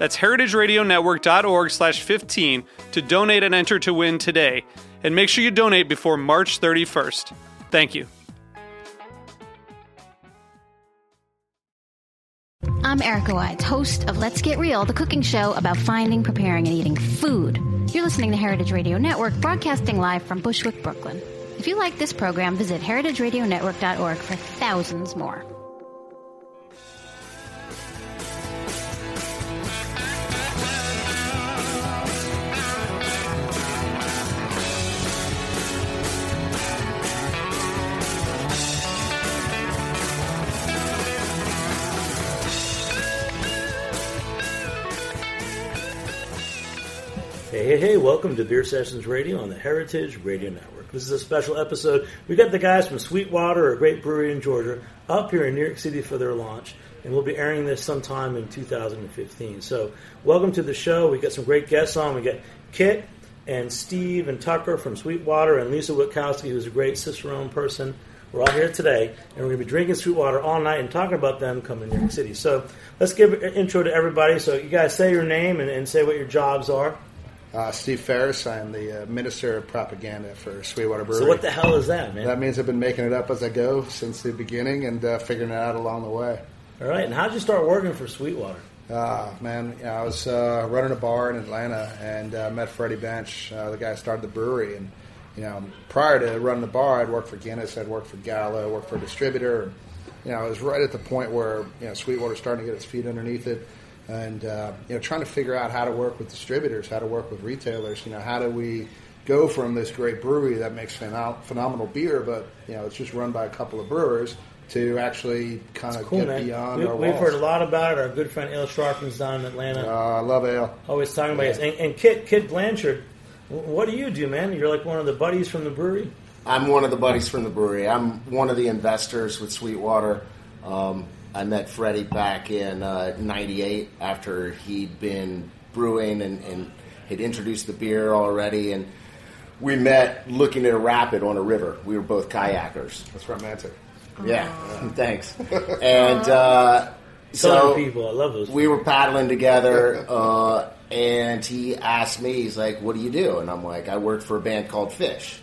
That's heritageradionetwork.org slash 15 to donate and enter to win today. And make sure you donate before March 31st. Thank you. I'm Erica Wides, host of Let's Get Real, the cooking show about finding, preparing, and eating food. You're listening to Heritage Radio Network, broadcasting live from Bushwick, Brooklyn. If you like this program, visit heritageradionetwork.org for thousands more. Hey, hey, hey, welcome to Beer Sessions Radio on the Heritage Radio Network. This is a special episode. We got the guys from Sweetwater, a great brewery in Georgia, up here in New York City for their launch, and we'll be airing this sometime in 2015. So, welcome to the show. We got some great guests on. We got Kit and Steve and Tucker from Sweetwater, and Lisa Wichowski, who's a great Cicerone person. We're all here today, and we're going to be drinking Sweetwater all night and talking about them coming to New York City. So, let's give an intro to everybody. So, you guys say your name and, and say what your jobs are. Uh, Steve Farace. I'm the uh, Minister of Propaganda for Sweetwater Brewery. So, what the hell is that, man? that means I've been making it up as I go since the beginning and uh, figuring it out along the way. All right, and how'd you start working for Sweetwater? Uh, man, you know, I was uh, running a bar in Atlanta and uh, met Freddie Bensch, uh, the guy who started the brewery. And you know, prior to running the bar, I'd worked for Guinness, I'd worked for Gallo, worked for a distributor. You know, I was right at the point where you know Sweetwater starting to get its feet underneath it, and uh, you know, trying to figure out how to work with distributors, how to work with retailers. You know, how do we go from this great brewery that makes phenom- phenomenal beer, but you know, it's just run by a couple of brewers to actually kind of Cool, get man. beyond we, our we've walls. heard a lot about it. Our good friend Ale Sharpton's down in Atlanta. Uh, I love ale. always talking about this. And, and Kit, Kit Blanchard, what do you do, man? You're like one of the buddies from the brewery? I'm one of the buddies from the brewery. I'm one of the investors with Sweetwater. Um, I met Freddie back in uh, '98 after he'd been brewing and, and had introduced the beer already, and we met looking at a rapid on a river. We were both kayakers. That's romantic. Yeah, thanks. And uh, so people, I love those. we were paddling together, uh, and he asked me, he's like, "What do you do?" And I'm like, "I work for a band called Phish."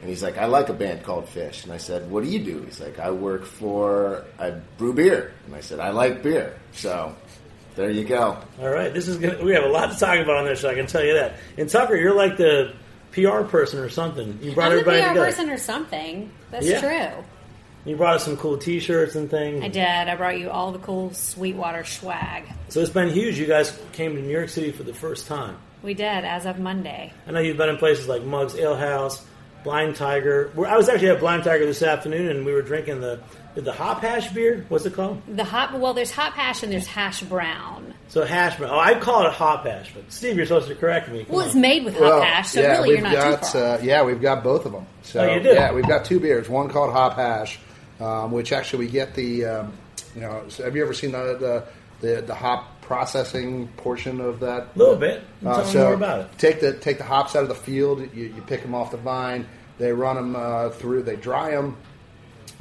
And he's like, "I like a band called Phish." And I said, "What do you do?" He's like, "I work for I brew beer." And I said, "I like beer." So there you go. All right, this is gonna. We have a lot to talk about on this show. I can tell you that. And Tucker, you're like the PR person or something. You brought I'm the everybody PR together. person or something. That's Yeah. true. You brought us some cool T-shirts and things. I did. I brought you all the cool Sweetwater swag. So it's been huge. You guys came to New York City for the first time. We did as of Monday. I know you've been in places like Mugs Ale House, Blind Tiger. We're- I was actually at Blind Tiger this afternoon, and we were drinking the the hop hash beer. What's it called? The hop. well, there's hop hash and there's hash brown. So hash brown. Oh, I call it hop hash, but Steve, you're supposed to correct me. Come Well, on. it's made with hot Well, hash, so yeah, really we've you're not got, too far. Uh, yeah, we've got both of them. So Oh, you do? yeah, we've got two beers. One called Hop Hash, um, which actually we get the. Um, you know, so have you ever seen the the, the the hop processing portion of that? A little bit. Uh, Tell me so more about it. Take the take the hops out of the field. You, you pick them off the vine. They run them uh, through. They dry them,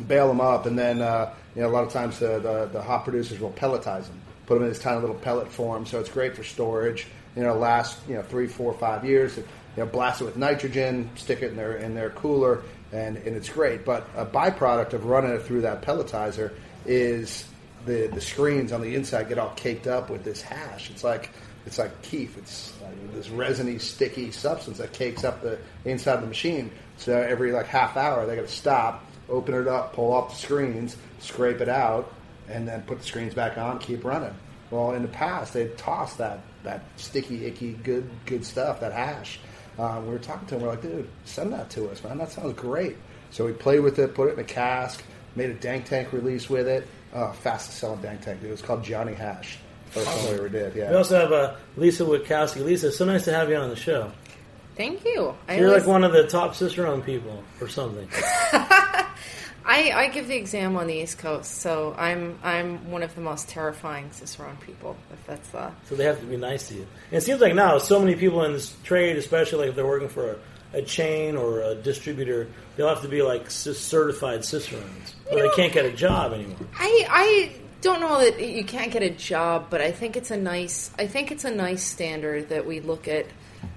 bale them up, and then uh, you know a lot of times the, the the hop producers will pelletize them, put them in this tiny little pellet form. So it's great for storage. You know, last you know three, four, five years. You know, blast it with nitrogen, stick it in their in their cooler, and and it's great. But a byproduct of running it through that pelletizer is the the screens on the inside get all caked up with this hash. It's like it's like kief. It's like this resiny, sticky substance that cakes up the inside of the machine. So every like half hour, they got to stop, open it up, pull off the screens, scrape it out, and then put the screens back on, keep running. Well, in the past, they'd toss that that sticky, icky, good good stuff, that hash. Um, we were talking to him. We're like, dude, send that to us, man. That sounds great. So we played with it, put it in a cask, made a dank tank release with it. Uh, fastest selling dank tank. It was called Johnny Hash. First one we ever did. Yeah. We also have uh, Lisa Wichowski. Lisa, so nice to have you on the show. Thank you. I You're always- like one of the top Cicerone people or something. I, I give the exam on the East Coast, so I'm I'm one of the most terrifying Cicerone people. If that's uh, So they have to be nice to you. And it seems like now, so many people in this trade, especially like if they're working for a, a chain or a distributor, they'll have to be like c- certified Cicerones, or they can't get a job anymore. I I don't know that you can't get a job, but I think it's a nice I think it's a nice standard that we look at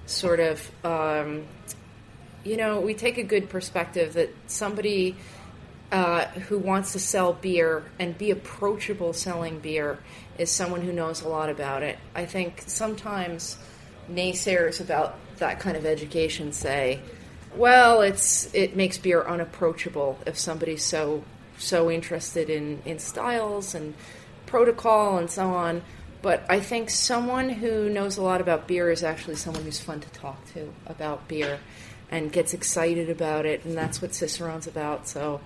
sort of um, you know we take a good perspective that somebody uh, who wants to sell beer and be approachable selling beer is someone who knows a lot about it. I think sometimes naysayers about that kind of education say, well, it's it makes beer unapproachable if somebody's so so interested in, in styles and protocol and so on. But I think someone who knows a lot about beer is actually someone who's fun to talk to about beer and gets excited about it, and that's what Cicerone's about. So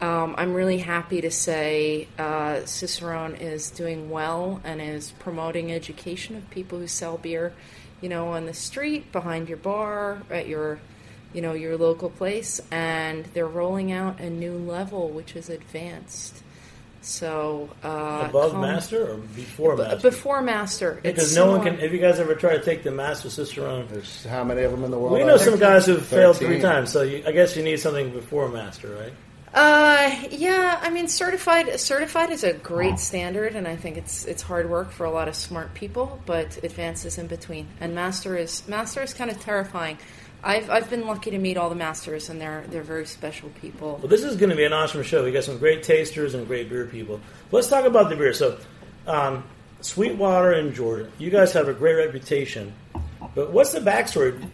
um, I'm really happy to say uh, Cicerone is doing well and is promoting education of people who sell beer, you know, on the street, behind your bar, at your, you know, your local place, and they're rolling out a new level which is advanced. So uh, Above come- master or before B- master? before master, because It's no one can. Have you guys ever tried to take the master Cicerone? There's how many of them in the world? We know some guys who've failed three times, so you, I guess you need something before master, right? Uh, yeah, I mean, certified certified is a great standard, and I think it's it's hard work for a lot of smart people, but advanced is in between. And master is master is kind of terrifying. I've I've been lucky to meet all the masters, and they're they're very special people. Well, this is going to be an awesome show. We got some great tasters and great beer people. Let's talk about the beer. So, um, Sweetwater in Georgia. You guys have a great reputation, but what's the backstory?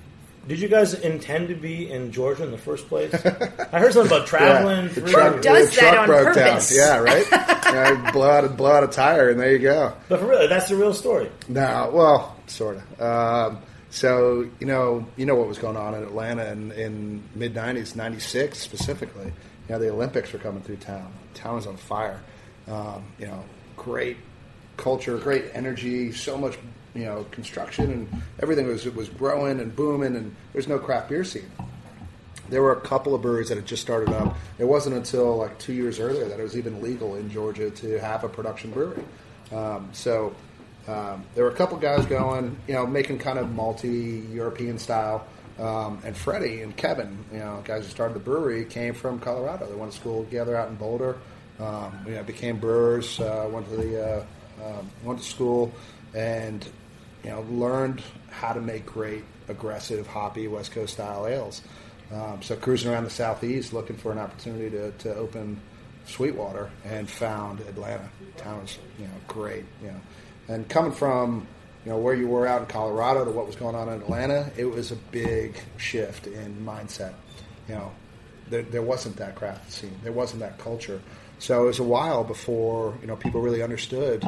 Did you guys intend to be in Georgia in the first place? I heard something about traveling. the through- truck, does the that on broke purpose. down. Yeah, right. yeah, blow out, a, blow out a tire, and there you go. But for real, that's the real story. No, well, sort of. Um, so you know, you know what was going on in Atlanta in, in mid '90s, '96 specifically. You know, the Olympics were coming through town. Town was on fire. Um, you know, great culture, great energy, so much you know construction, and everything was was growing and booming, and there's no craft beer scene. There were a couple of breweries that had just started up. It wasn't until like two years earlier that it was even legal in Georgia to have a production brewery. Um, so um, there were a couple guys going, you know, making kind of multi-European style. Um, and Freddie and Kevin, you know, guys who started the brewery, came from Colorado. They went to school together out in Boulder. Um, you know, became brewers. Uh, went to the uh, um, went to school, and you know, learned how to make great, aggressive, hoppy West Coast style ales. Um, so cruising around the southeast, looking for an opportunity to, to open Sweetwater, and found Atlanta. Town was you know great, you know, and coming from you know where you were out in Colorado to what was going on in Atlanta, it was a big shift in mindset. You know, there, there wasn't that craft scene, there wasn't that culture. So it was a while before you know people really understood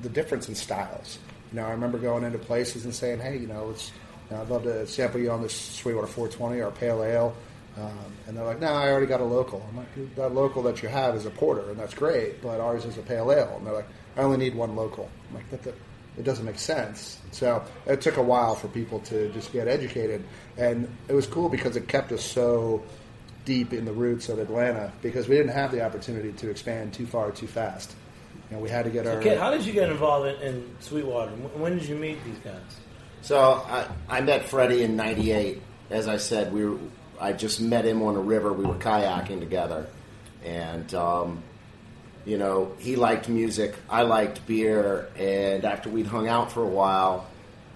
the difference in styles. You know, I remember going into places and saying, "Hey, you know, it's, you know, I'd love to sample you on this Sweetwater 420 or Pale Ale," um, and they're like, "No, I already got a local." I'm like, "That local that you have is a porter, and that's great, but ours is a Pale Ale." And they're like, "I only need one local." I'm like, "That, that it doesn't make sense." So it took a while for people to just get educated, and it was cool because it kept us so deep in the roots of Atlanta because we didn't have the opportunity to expand too far too fast. You know, we had to get our. Okay, how did you get involved in, in Sweetwater? When, when did you meet these guys? So I, I met Freddie in '98. As I said, we were, I just met him on a river. We were kayaking together, and um, you know he liked music. I liked beer, and after we'd hung out for a while,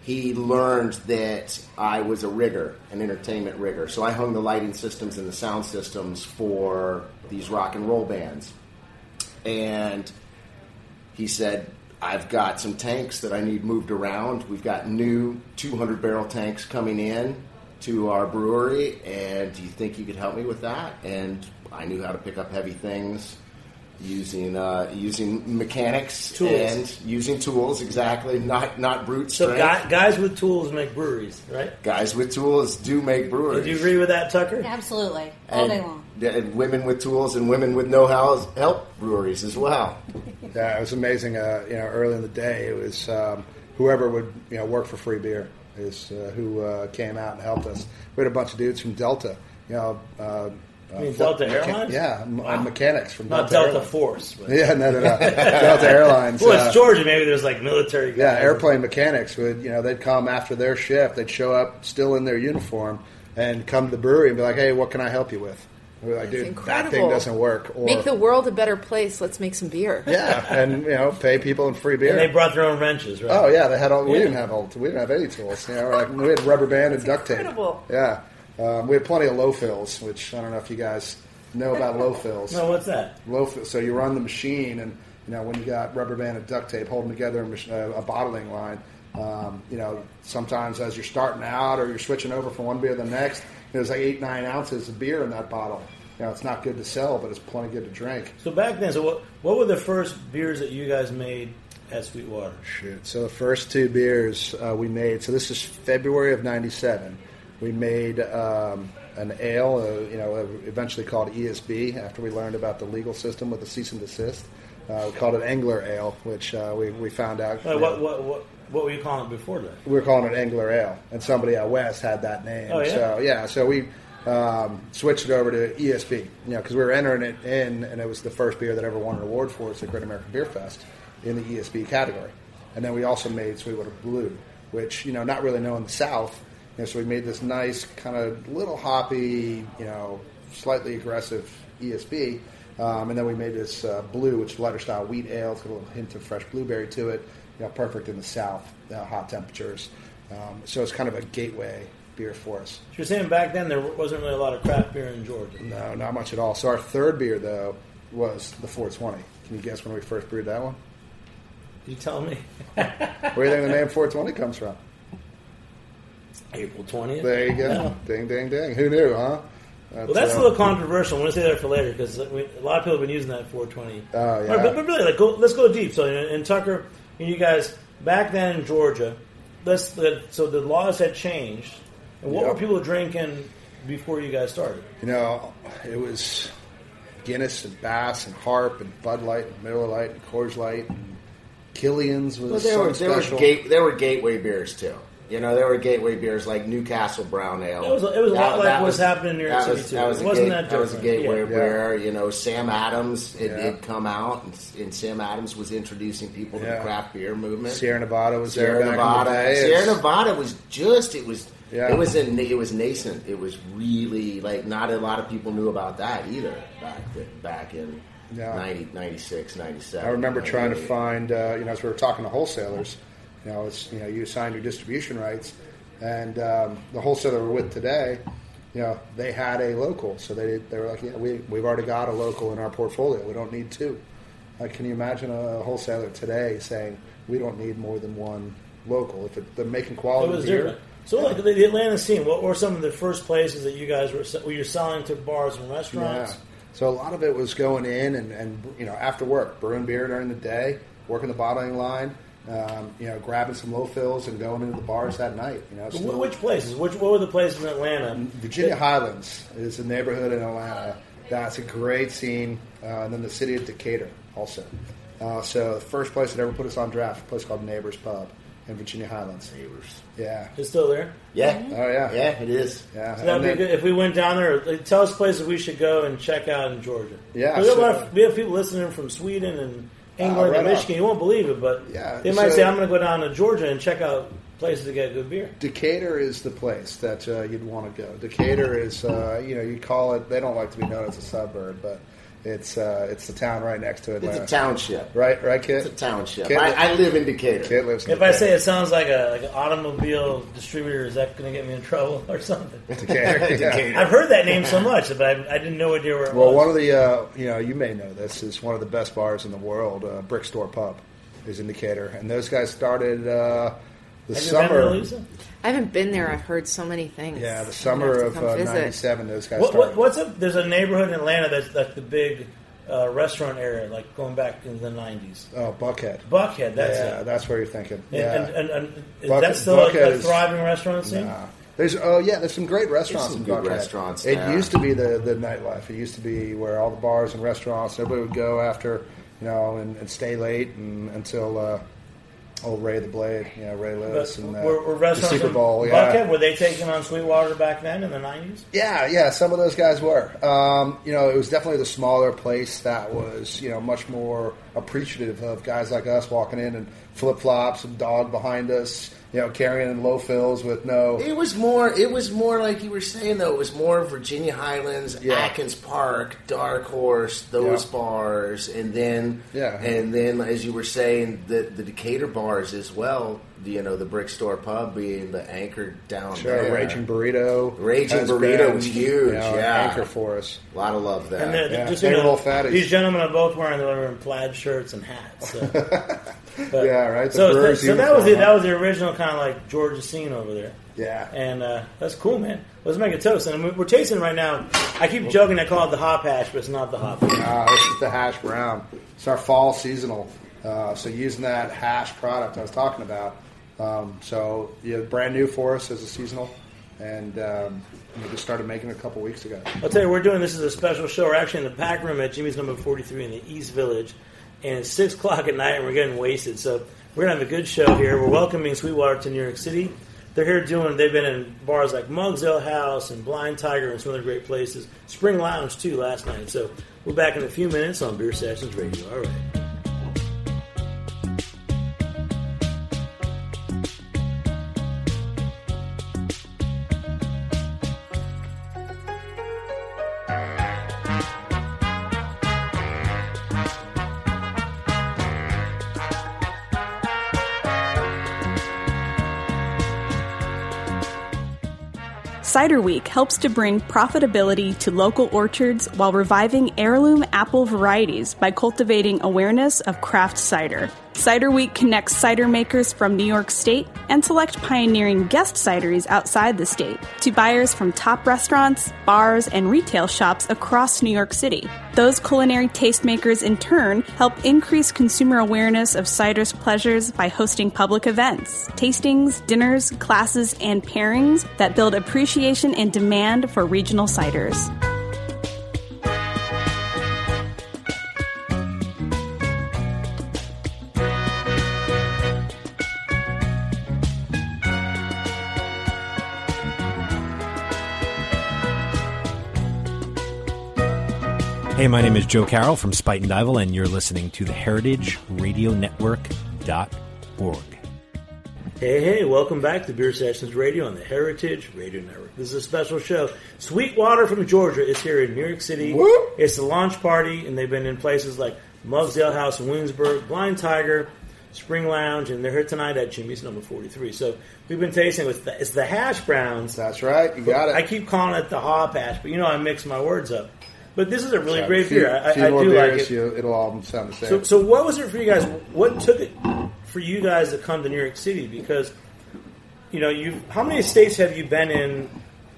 he learned that I was a rigger, an entertainment rigger. So I hung the lighting systems and the sound systems for these rock and roll bands, and he said, I've got some tanks that I need moved around. We've got new 200 barrel tanks coming in to our brewery, and do you think you could help me with that? And I knew how to pick up heavy things using uh, using mechanics Tools. and using tools exactly, not not brute So strength. guy, guys with tools make breweries, right? Guys with tools do make breweries. Do you agree with that, Tucker? Absolutely. All and, day long. and women with tools and women with know-how help breweries as well. Yeah, it was amazing. Uh, you know, early in the day, it was um, whoever would you know work for free beer is uh, who uh, came out and helped us. We had a bunch of dudes from Delta. You know, uh, I mean, Delta Airlines? Yeah, m- Wow. mechanics from Not Delta. Delta Airlines. Force. But. Yeah, no, no, no. Delta Airlines. Well, uh, Georgia. Maybe there's like military guys. Yeah, airplane mechanics would, you know, they'd come after their shift. They'd show up still in their uniform and come to the brewery and be like, "Hey, what can I help you with?" And we're like, That's "Dude, that thing doesn't work." Or Make the world a better place. Let's make some beer. yeah, and you know, pay people in free beer. And they brought their own wrenches, right? Oh yeah, they had all. We didn't have all. We didn't have any tools. You know, like we had rubber band and duct tape. incredible. Yeah, um, we had plenty of low fills, which I don't know if you guys know about low fills. No, what's that? Low fill. So you run the machine, and you know when you got rubber band and duct tape holding together a, uh, a bottling line. Um, you know, sometimes as you're starting out or you're switching over from one beer to the next, there's like eight nine ounces of beer in that bottle. You know, it's not good to sell, but it's plenty good to drink. So back then, so what? What were the first beers that you guys made at Sweetwater? Shoot. So the first two beers uh, we made. So this is February of '97. We made um, an ale, uh, you know, eventually called ESB after we learned about the legal system with the cease and desist. Uh, we called it Angler Ale, which uh, we, we found out. Like, what, what, what, what were you calling it before that? we were calling it Angler Ale, and somebody out west had that name. Oh, yeah? So yeah, so we um, switched it over to ESB, you know, because we were entering it in, and it was the first beer that ever won an award for us at Great American Beer Fest in the ESB category. And then we also made Sweetwater Blue, which you know, not really known in the South. You know, so we made this nice kind of little hoppy, you know, slightly aggressive ESB. Um, and then we made this uh, blue, which is lighter style wheat ale. It's got a little hint of fresh blueberry to it. You know, perfect in the south, uh, hot temperatures. Um, so it's kind of a gateway beer for us. So you're saying back then there wasn't really a lot of craft beer in Georgia. No, not much at all. So our third beer though was the 420. Can you guess when we first brewed that one? You tell me. Where do you think the name 420 comes from? April twentieth. There you go. Ding, ding, ding. Who knew, huh? Well, that's a uh, little controversial. I'm going to say that for later because a lot of people have been using that 420. Oh, yeah. But, but really, like, go, let's go deep. So, in, in Tucker, you guys back then in Georgia, let's let, so the laws had changed. And what Yep. were people drinking before you guys started? You know, it was Guinness and Bass and Harp and Bud Light and Miller Lite and Coors Light and Killian's was Well, there were something there were, special. gate, there were gateway beers too. You know, there were gateway beers like Newcastle Brown Ale. It was a- it was a lot like that what's happening in New York that City, was- too. That was it wasn't gate- that was a gateway Yeah. beer. You know, Sam Adams it Yeah. had come out, and, and Sam Adams was introducing people to the craft beer movement. Sierra Nevada was Sierra there back Nevada. in the day. Sierra Nevada was just it was Yeah. it was in, it was nascent. It was really like not a lot of people knew about that either back then, back in Yeah. 90, 96, 97. I remember trying to find, uh, you know, as we were talking to wholesalers, you know, it's, you know, you assign your distribution rights, and um, the wholesaler we're with today, you know, they had a local, so they they were like, yeah, we we've already got a local in our portfolio. We don't need two. Like, can you imagine a wholesaler today saying we don't need more than one local if it, they're making It quality was beer? different. So, like the, the Atlanta scene, what were some of the first places that you guys were were you selling to bars and restaurants? Yeah. So a lot of it was going in and, and you know after work, brewing beer during the day, working the bottling line, um, you know, grabbing some low fills and going into the bars that night. You know, still- which places? Which what were the places in Atlanta? Virginia Highlands is a neighborhood in Atlanta that's a great scene, uh, and then the city of Decatur also. Uh, so the first place that ever put us on draft, a place called Neighbors Pub in Virginia Highlands. Neighbors. Yeah. It's still there. Yeah. Oh yeah. Yeah, it is. Yeah. So that'd And be then- good if we went down there. Like, tell us places we should go and check out in Georgia. Yeah, we have, a lot so- of, we have people listening from Sweden and England right on. Michigan. You won't believe it, but Yeah, they might so- say, "I'm going to go down to Georgia and check out places to get good beer." Decatur is the place that uh, you'd want to go. Decatur is, uh, you know, you call it. They don't like to be known as a suburb, but it's uh, it's the town right next to Atlanta. It's a township. Right, right, kid. It's a township. Kid, li- I, I live in Decatur. kid lives. In If I say it sounds like a like an automobile distributor, is that going to get me in trouble or something? Decatur, yeah. I've heard that name so much, but I, I didn't know idea where it was. Well, was. one of the, uh, you know, you may know this is one of the best bars in the world, uh, Brick Store Pub. is in Decatur, and those guys started uh, the Have you summer. been there, Lisa? I haven't been there. I've heard so many things. Yeah, the summer of to come uh, '97. Those guys What, what, what's up? There's a neighborhood in Atlanta that's like the big uh, restaurant area, like going back in the '90s. Oh, Buckhead. Buckhead, that's yeah, it. that's where you're thinking. And, yeah. and, and, and is Buck- that still a, Buckhead a is- thriving restaurant scene? Nah. There's oh yeah, there's some great restaurants some in good Buckhead. restaurants It there. used to be the the nightlife. It used to be where all the bars and restaurants, everybody would go after, you know, and, and stay late and, until uh, old Ray the Blade, yeah, Ray Lewis But and uh, were, were the Super Bowl. Yeah, Buckhead were they taking on Sweetwater back then in the '90s? yeah, yeah. Some of those guys were. Um, you know, it was definitely the smaller place that was, you know, much more appreciative of guys like us walking in and flip flops and dog behind us, you know, carrying in low fills with no. It was more. It was more like you were saying though. It was more Virginia Highlands, Yeah. Atkins Park, Dark Horse, those Yeah. bars, and then Yeah. and then as you were saying, the the Decatur bars as well. You know, the Brick Store Pub being the anchor down Sure, there. Raging Burrito. Raging Burrito been, was huge, you know, yeah. anchor for us. A lot of love there. And they're, Yeah, just they you know, roll fatties. these gentlemen are both wearing they're wearing plaid shirts and hats. So. But- Yeah, right, the So, Brewers so that was the, uniform, that was the original kind of like Georgia scene over there. Yeah. And uh, that's cool, man. Let's make a toast. And we- we're tasting right now. I keep joking. I call it the hop hash, but it's not the hop. hash. Uh, this is the hash brown. It's our fall seasonal. Uh, so using that hash product I was talking about. Um, so yeah, brand new for us as a seasonal, and um, we just started making it a couple weeks ago. I'll tell you, we're doing this is a special show. We're actually in the pack room at Jimmy's number 43 in the East Village, and it's 6 o'clock at night, and we're getting wasted. So we're to have a good show here. We're welcoming Sweetwater to New York City. They're here doing, they've been in bars like Mugs Ale House and Blind Tiger and some other great places. Spring Lounge, too, last night. So we're back in a few minutes on Beer Sessions Radio. All right. Cider Week helps to bring profitability to local orchards while reviving heirloom apple varieties by cultivating awareness of craft cider. Cider Week connects cider makers from New York State and select pioneering guest cideries outside the state to buyers from top restaurants, bars, and retail shops across New York City. Those culinary tastemakers, in turn, help increase consumer awareness of cider's pleasures by hosting public events, tastings, dinners, classes, and pairings that build appreciation and demand for regional ciders. Hey, my name is Joe Carroll from Spuyten Duyvil, and you're listening to the Heritage Radio Network.org. Hey, hey, welcome back to Beer Sessions Radio on the Heritage Radio Network. This is a special show. Sweetwater from Georgia is here in New York City. Whoop. It's the launch party, and they've been in places like Mugs Ale House in Williamsburg, Blind Tiger, Spring Lounge, and they're here tonight at Jimmy's number 43. So we've been tasting with the, it's the hash browns. That's right. You got it. I keep calling it the hop hash, but you know I mix my words up. But this is a really great few, beer. I, few I more do like beers, it. You, it'll all sound the same. So, so what was it for you guys? What took it for you guys to come to New York City? Because you know, you how many states have you been in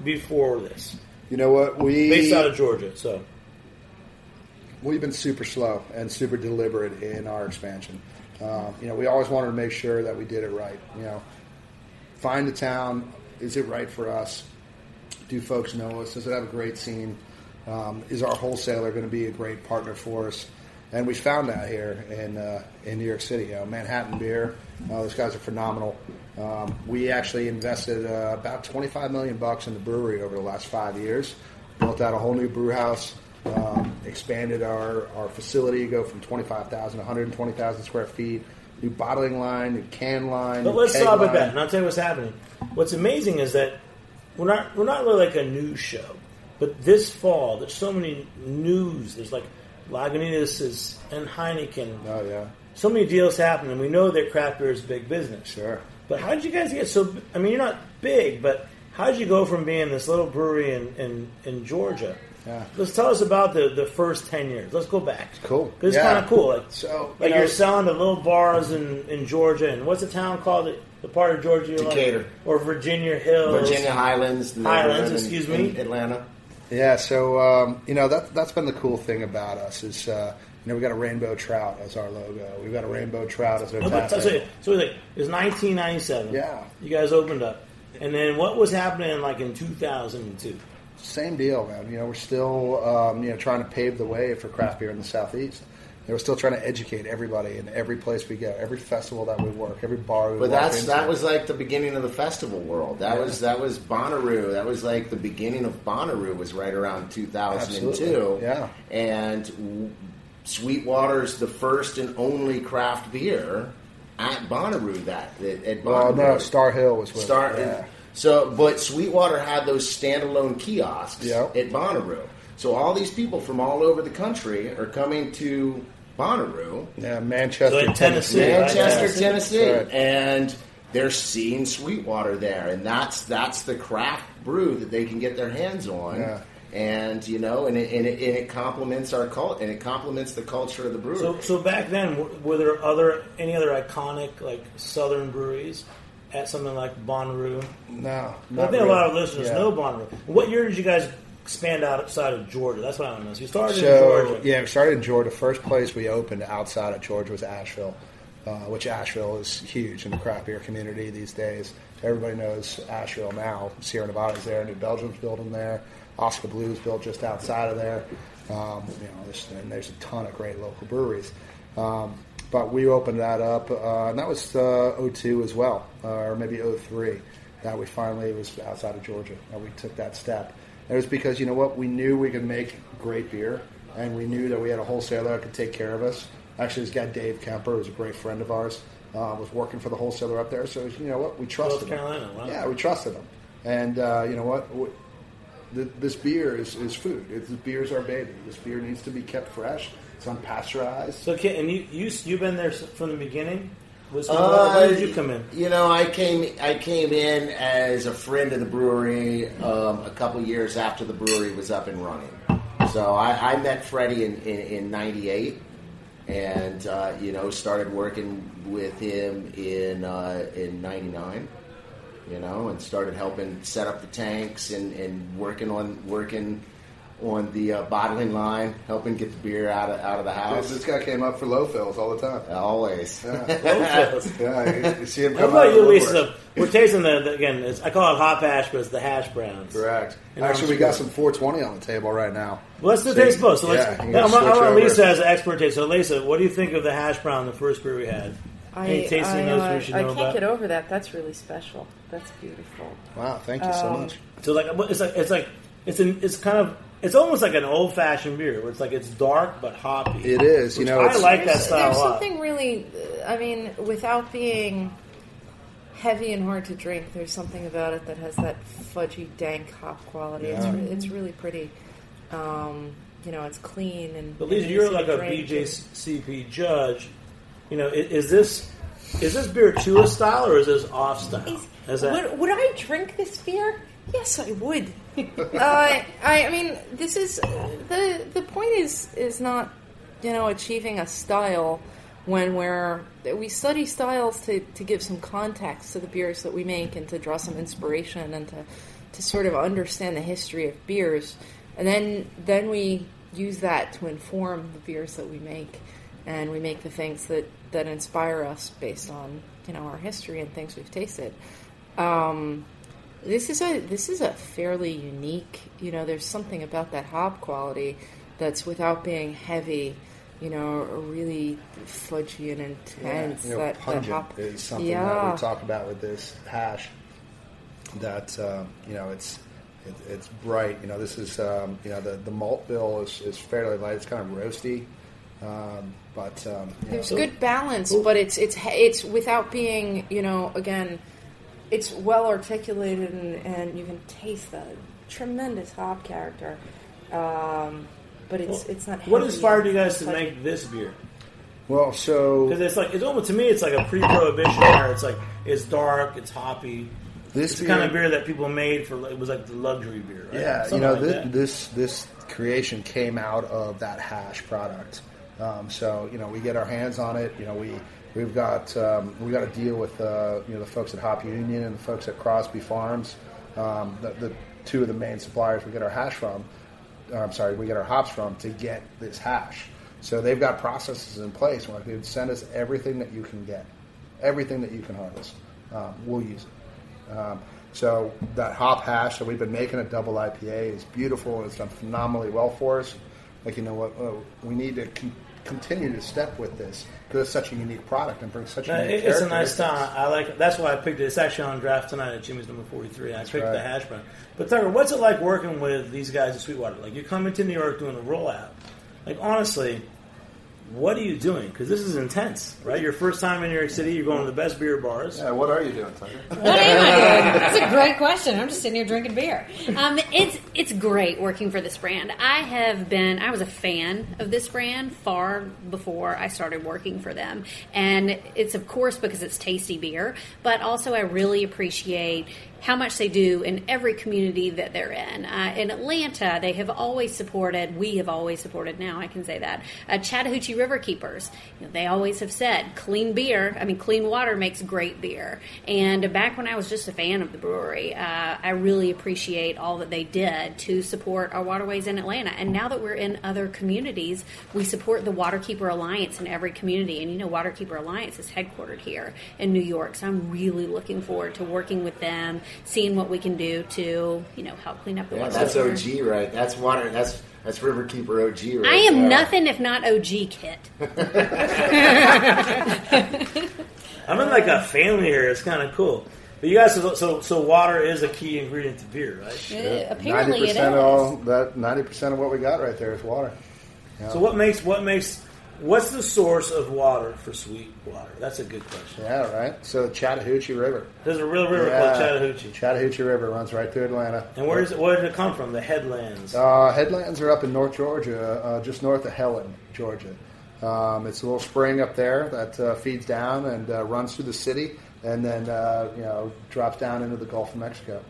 before this? you know what? We Based out of Georgia, so we've been super slow and super deliberate in our expansion. Um, you know, we always wanted to make sure that we did it right. You know, find a town. Is it right for us? Do folks know us? Does it have a great scene? Um, is our wholesaler going to be a great partner for us? And we found that here in uh, in New York City. You know, Manhattan Beer. Uh, those guys are phenomenal. Um, we actually invested uh, about 25 million bucks in the brewery over the last five years. Built out a whole new brew house. Um, expanded our, our facility, go from 25,000 to 120,000 square feet. New bottling line, new can line. but let's stop at that. And I'll tell you what's happening. What's amazing is that we're not we're not really like a news show, but this fall there's so many news. There's like Lagunitas is and Heineken. Oh yeah, So many deals happen, and We know that craft beer is big business. sure. But how did you guys get so? I mean, you're not big, but how'd you go from being this little brewery in, in, in Georgia? Yeah. Let's tell us about the, the first ten years. Let's go back. Cool. It's Yeah. kind of cool. Like, So, like you you know- are selling to little bars in, in Georgia, and what's the town called? The, the part of Georgia you like? Decatur. or Virginia Hills, Virginia Highlands, the Highlands, neighborhood in- excuse in me. Atlanta. Yeah, so um, you know that that's been the cool thing about us is uh, you know we got a rainbow trout as our logo. We've got a rainbow trout as our Oh, so, like, it was 1997. Yeah. you guys opened up, and then what was happening like in 2002? Same deal, man. You know we're still um, you know trying to pave the way for craft beer in the southeast. Know, we're still trying to educate everybody in every place we go, every festival that we work, every bar we But that's into. that was like the beginning of the festival world. That was that was Bonnaroo. That was like the beginning of Bonnaroo was right around 2002. Absolutely, yeah. And Sweetwater's the first and only craft beer at Bonnaroo. That at, at well, Bonnaroo. no, Starr Hill was with Star. yeah. So, but Sweetwater had those standalone kiosks Yep. at Bonnaroo. So all these people from all over the country are coming to Bonnaroo. Yeah, Manchester, So in Tennessee. Manchester, Tennessee. Tennessee, right. and they're seeing Sweetwater there, and that's that's the craft brew that they can get their hands on. Yeah. And you know, and it, and it, and it complements our cult, and it complements the culture of the brewery. So, so back then, were, were there other any other iconic like Southern breweries at something like Bonnaroo? No, I not think a lot of listeners Yeah. know Bonnaroo. What year did you guys expand outside of Georgia? That's what I want to know. So you started in Georgia. yeah, we started in Georgia. First place we opened outside of Georgia was Asheville, uh, which Asheville is huge in the craft beer community these days. Everybody knows Asheville now. Sierra Nevada's there, New Belgium's building there, Oskar Blues built just outside of there. Um, you know, there's, and there's a ton of great local breweries. Um, but we opened that up, uh, and that was uh, 02 as well, uh, or maybe 03. That we finally was outside of Georgia, and we took that step. It was because you know what, we knew we could make great beer, and we knew that we had a wholesaler that could take care of us. Actually, this guy Dave Kemper, who's a great friend of ours, uh, was working for the wholesaler up there. So you know what, we trusted him. Carolina, wow. Yeah, we trusted him, and uh, you know what. w th this beer is, is food. It's, this beer is our baby. This beer needs to be kept fresh. It's unpasteurized. So, Kit, and you you you've been there from the beginning. Was Uh, when did you come in? You know, I came I came in as a friend of the brewery um, a couple years after the brewery was up and running. So I, I met Freddie in in, in '98, and uh, you know started working with him in uh, in '99. You know, and started helping set up the tanks and, and working on working on the uh, bottling line, helping get the beer out of out of the house. This guy came up for low fills all the time. Always. Low fills. Yeah, you, you see him How come about out you, Lisa? we're tasting the, the again. It's, I call it hot hash, but it's the hash browns. Correct. And Actually, I'm we got some 420 on the table right now. Well, let's do So- taste both. So let's. yeah, you I can want, I switch want over. Lisa as an expert taste. So Lisa, what do you think of the hash brown, the first beer we had? Any tasting I, notes uh, we should I know can't about? get over that. That's really special. That's beautiful. Wow, thank you so Um, much. So like it's like it's like it's an, it's kind of it's almost like an old fashioned beer where it's like it's dark but hoppy. It is, you know, I like that style there's something really, I mean, without being heavy and hard to drink, there's something about it that has that fudgy, dank hop quality. It's, re- it's really pretty. Um, you know, it's clean and. But Lisa, and you're like a drink. BJCP judge. You know, is, is this is this beer to a style or is this off style? Is that Would, would I drink this beer? Yes, I would. uh, I, I mean, this is the the point is is not you know achieving a style when we're we study styles to, to give some context to the beers that we make and to draw some inspiration and to to sort of understand the history of beers. And then then we use that to inform the beers that we make. And we make the things that that inspire us based on you know our history and things we've tasted. Um, this is a this is a fairly unique. You know, there's something about that hop quality that's without being heavy. You know, really fudgy and intense. you know, that, that pungent hop is something yeah. that we talk about with this hash. That uh, you know, it's it, it's bright. You know, this is um, you know the the malt bill is, is fairly light. It's kind of roasty, um, but um, There's know, good balance, but it's it's it's without being you know again, it's well articulated and, and you can taste the tremendous hop character. Um, but it's it's not. what heavy inspired you guys to fudgy. make this beer? well, so Because it's like it's almost to me, it's like a pre-prohibition era. It's like it's dark, it's hoppy. This It's the kind of beer that people made for. It was like the luxury beer. Right? Yeah, Something you know, like thi- this this creation came out of that hash product. Um, so you know, we get our hands on it. You know, we we've got um, we got to deal with uh, you know the folks at Hop Union and the folks at Crosby Farms, um, the, the two of the main suppliers we get our hash from. Or, I'm sorry, we get our hops from to get this hash. So they've got processes in place. Like, dude, send us everything that you can get, everything that you can harvest. Um, we'll use it. Um, so that hop hash that we've been making a double IPA is beautiful. And it's done phenomenally well for us. Like you know what, oh, we need to con- continue to step with this because it's such a unique product and brings such a it- unique it's a nice time. I like. it. That's why I picked it. It's actually on draft tonight at Jimmy's number forty-three. I picked right. the hash brown. But Tucker, what's it like working with these guys at Sweetwater? Like you're coming to New York doing a rollout. Like honestly, what are you doing? Because this is intense, right? Your first time in New York City, you're going to the best beer bars. Yeah, what are you doing, Tucker? What am I doing? That's a great question. I'm just sitting here drinking beer. Um, it's it's great working for this brand. I have been I was a fan of this brand far before I started working for them, and it's of course because it's tasty beer, but also I really appreciate how much they do in every community that they're in. Uh, in Atlanta, they have always supported. We have always supported. Now I can say that uh, Chattahoochee River Keepers. You know, they always have said clean beer. I mean, clean water makes great beer. And back when I was just a fan of the brewery, uh, I really appreciate all that they did to support our waterways in Atlanta. And now that we're in other communities, we support the Waterkeeper Alliance in every community. And you know, Waterkeeper Alliance is headquartered here in New York, so I'm really looking forward to working with them, seeing what we can do to you know help clean up the Yeah, water. that's OG, right? That's water. That's that's Riverkeeper OG, right? I am there. nothing if not OG Kit. I'm in like a family here. It's kind of cool. But you guys, so, so so water is a key ingredient to beer, right? Uh, apparently, it is. of all that ninety percent of what we got right there is water. Yeah. So what makes what makes what's the source of water for sweet water? That's a good question. Yeah, right. So the Chattahoochee River. There's a real river Yeah. called Chattahoochee. Chattahoochee River runs right through Atlanta. And where does it, where did it come from? The headlands. Uh, headlands are up in North Georgia, uh, just north of Helen, Georgia. Um, it's a little spring up there that uh, feeds down and uh, runs through the city, and then uh, you know drops down into the Gulf of Mexico.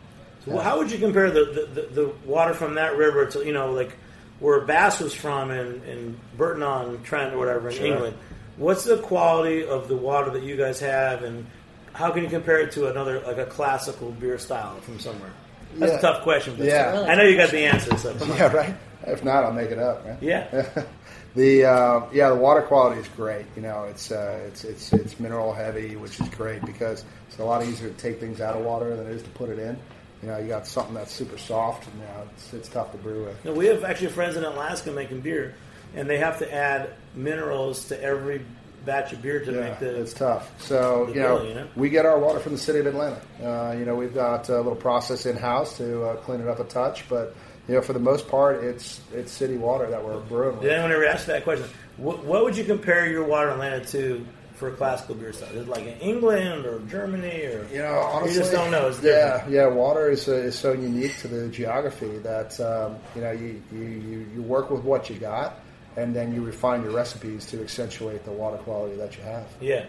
So how would you compare the, the, the, the water from that river to you know like where Bass was from in, in Burton on Trent or whatever in Sure. England? What's the quality of the water that you guys have, and how can you compare it to another like a classical beer style from somewhere? That's Yeah. a tough question. But Yeah. I know you got the answer. So come on. Yeah, right. If not, I'll make it up. Right? Yeah. the uh, yeah, the water quality is great. You know, it's uh, it's it's it's mineral heavy, which is great because it's a lot easier to take things out of water than it is to put it in. You know, you got something that's super soft, and you know, it's, it's tough to brew with. No, we have actually friends in Alaska making beer, and they have to add minerals to every batch of beer to Yeah, make the. it's tough. So you know, bill, you know? we get our water from the city of Atlanta. Uh, you know, we've got a little process in house to uh, clean it up a touch, but you know, for the most part, it's it's city water that we're brewing with. Did anyone ever ask that question? What, what would you compare your water in Atlanta to for a classical beer style? Is it like in England or Germany or You know, honestly, you just don't know? It's yeah, different. yeah. Water is uh, is so unique to the geography that um, you know you, you, you, you work with what you got, and then you refine your recipes to accentuate the water quality that you have. Yeah,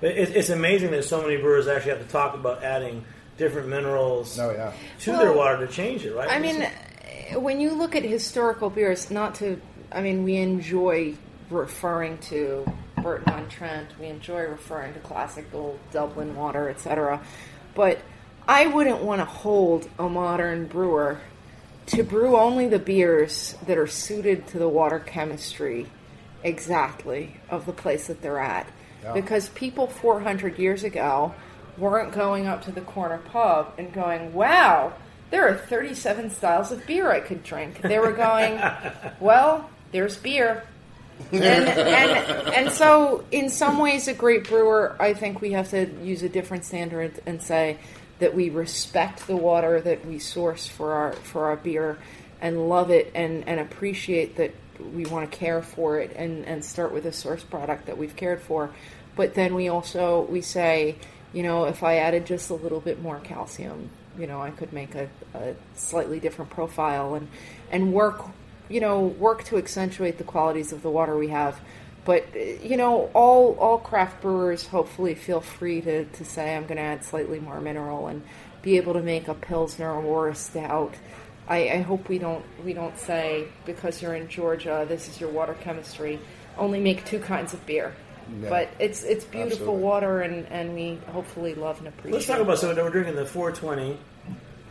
but it, it's amazing that so many brewers actually have to talk about adding different minerals Oh yeah, to Well, their water to change it, right? I mean, when you look at historical beers, not to, I mean, we enjoy referring to Burton on Trent, we enjoy referring to classical Dublin water, etc. But I wouldn't want to hold a modern brewer to brew only the beers that are suited to the water chemistry exactly of the place that they're at. Yeah. Because people 400 years ago weren't going up to the corner pub and going, wow, there are 37 styles of beer I could drink. They were going, well, there's beer. and, and, and so, in some ways, a great brewer, I think we have to use a different standard and say that we respect the water that we source for our for our beer and love it and, and appreciate that we want to care for it and, and start with a source product that we've cared for. But then we also we say, you know, if I added just a little bit more calcium, you know, I could make a, a slightly different profile and and work you know work to accentuate the qualities of the water we have. But you know, all all craft brewers hopefully feel free to, to say I'm going to add slightly more mineral and be able to make a pilsner or a stout. I, I hope we don't we don't say because you're in Georgia, this is your water chemistry. Only make two kinds of beer. Yeah. But it's it's beautiful Absolutely. water, and, and we hopefully love and appreciate. Let's talk about so we're drinking the 420,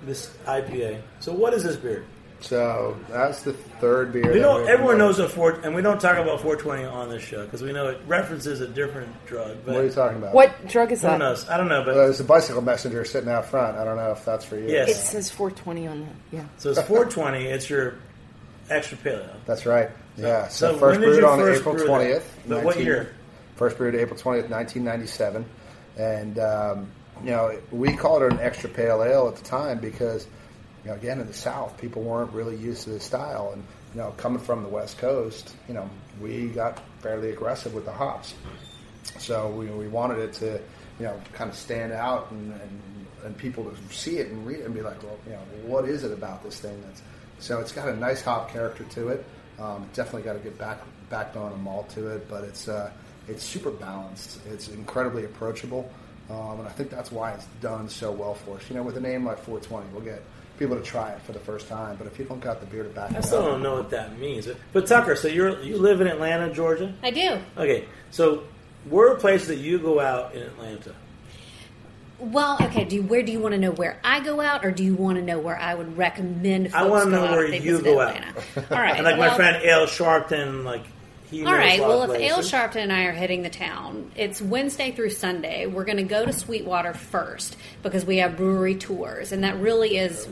this IPA. So what is this beer? So that's the third beer. We that know everyone knows what four, and we don't talk about 420 on this show because we know it references a different drug. But What are you talking about? What drug is Who that? knows? I don't know, but Well, there's a bicycle messenger sitting out front. I don't know if that's for you. Yes. It says 420 on the yeah. so it's 420. It's your extra pale ale. That's right. Yeah. So So, first when brewed on first April twentieth. But what year? First brewed April twentieth, nineteen ninety seven, and um, you know we called it an extra pale ale at the time because you know again in the South people weren't really used to this style, and you know coming from the West Coast, you know we got fairly aggressive with the hops, so we, we wanted it to you know kind of stand out and, and and people to see it and read it and be like, well, you know, what is it about this thing that's so it's got a nice hop character to it. Um, definitely got a good back backbone and malt to it, but it's uh, it's super balanced. It's incredibly approachable, um, and I think that's why it's done so well for us. You know, with a name like 420, we'll get people to try it for the first time, but if you don't got the beer to back I still up, don't know what that means. But Tucker, so you're you live in Atlanta, Georgia. I do. Okay, so where are places that you go out in Atlanta? Well, okay. Do you, where do you want to know where I go out, or do you want to know where I would recommend? Folks I want to know where you visit go out. All right. And like my friend Al Sharpton, like he All right. Well, if Ale. Sharpton and I are hitting the town, it's Wednesday through Sunday. We're going to go to Sweetwater first because we have brewery tours, and that really is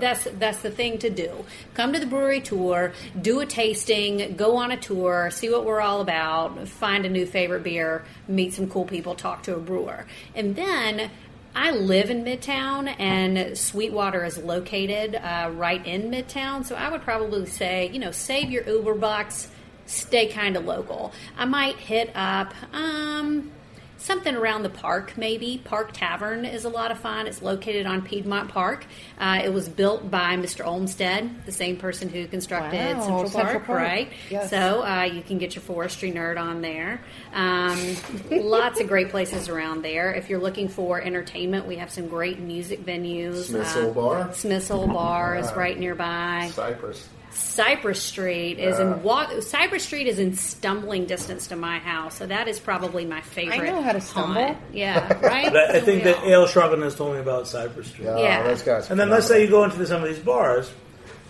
that's that's the thing to do. Come to the brewery tour, do a tasting, go on a tour, see what we're all about, find a new favorite beer, meet some cool people, talk to a brewer, and then. I live in Midtown, and Sweetwater is located uh, right in Midtown. So I would probably say, you know, save your Uber bucks, stay kind of local. I might hit up um, something around the park, maybe. Park Tavern is a lot of fun. It's located on Piedmont Park. Uh, it was built by Mr. Olmsted, the same person who constructed Wow, Central, Central Park, Park. right? Yes. So uh, you can get your forestry nerd on there. Um, lots of great places around there. If you're looking for entertainment, we have some great music venues. Smith's Uh, Old Bar? Smith's Old Bar is right nearby. Cypress. Cypress Street is in walk. Cypress Street is in stumbling distance to my house, so that is probably my favorite. I know how to stumble. haunt. Yeah, right. But I, I think that all- Al Sharpton has told me about Cypress Street. Yeah, Yeah. those guys. are And then let's say you go into some of these bars.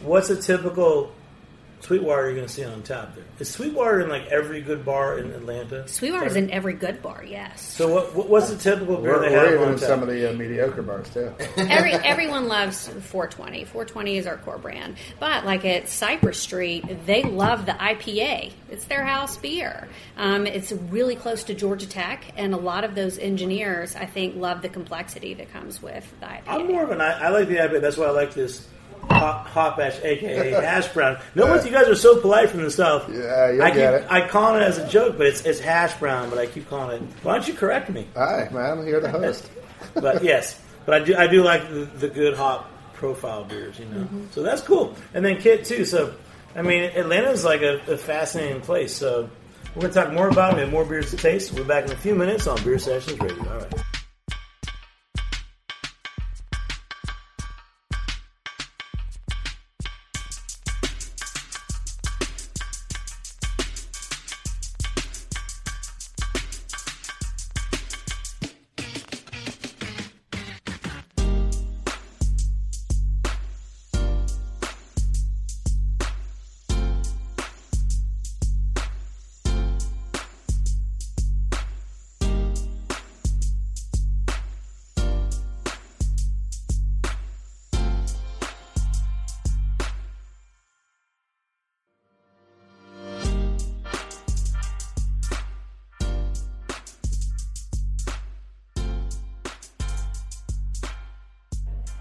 What's a typical Sweetwater you're going to see on tap there? Is Sweetwater in like every good bar in Atlanta? Sweetwater's in every good bar. Yes. So what, what what's the typical beer we're, they we're have even on in tap? some of the uh, mediocre bars too. Every, everyone loves 420. 420 is our core brand. But like at Cypress Street, they love the IPA. It's their house beer. Um, it's really close to Georgia Tech, and a lot of those engineers, I think, love the complexity that comes with the IPA. I'm more of an I, I like the IPA. That's why I like this hot, hot ash, aka hash brown. No one, you guys are so polite from the south. Yeah, you'll I keep, get it. I call it as a joke, but it's, it's hash brown. But I keep calling it. Why don't you correct me? Hi, man. You're the host. But yes, but I do I do like the, the good hop profile beers, you know. Mm-hmm. So that's cool. And then Kit too. So I mean, Atlanta's like a, a fascinating place. So we're gonna talk more about it. We have more beers to taste. We're back in a few minutes on Beer Sessions Radio. All right.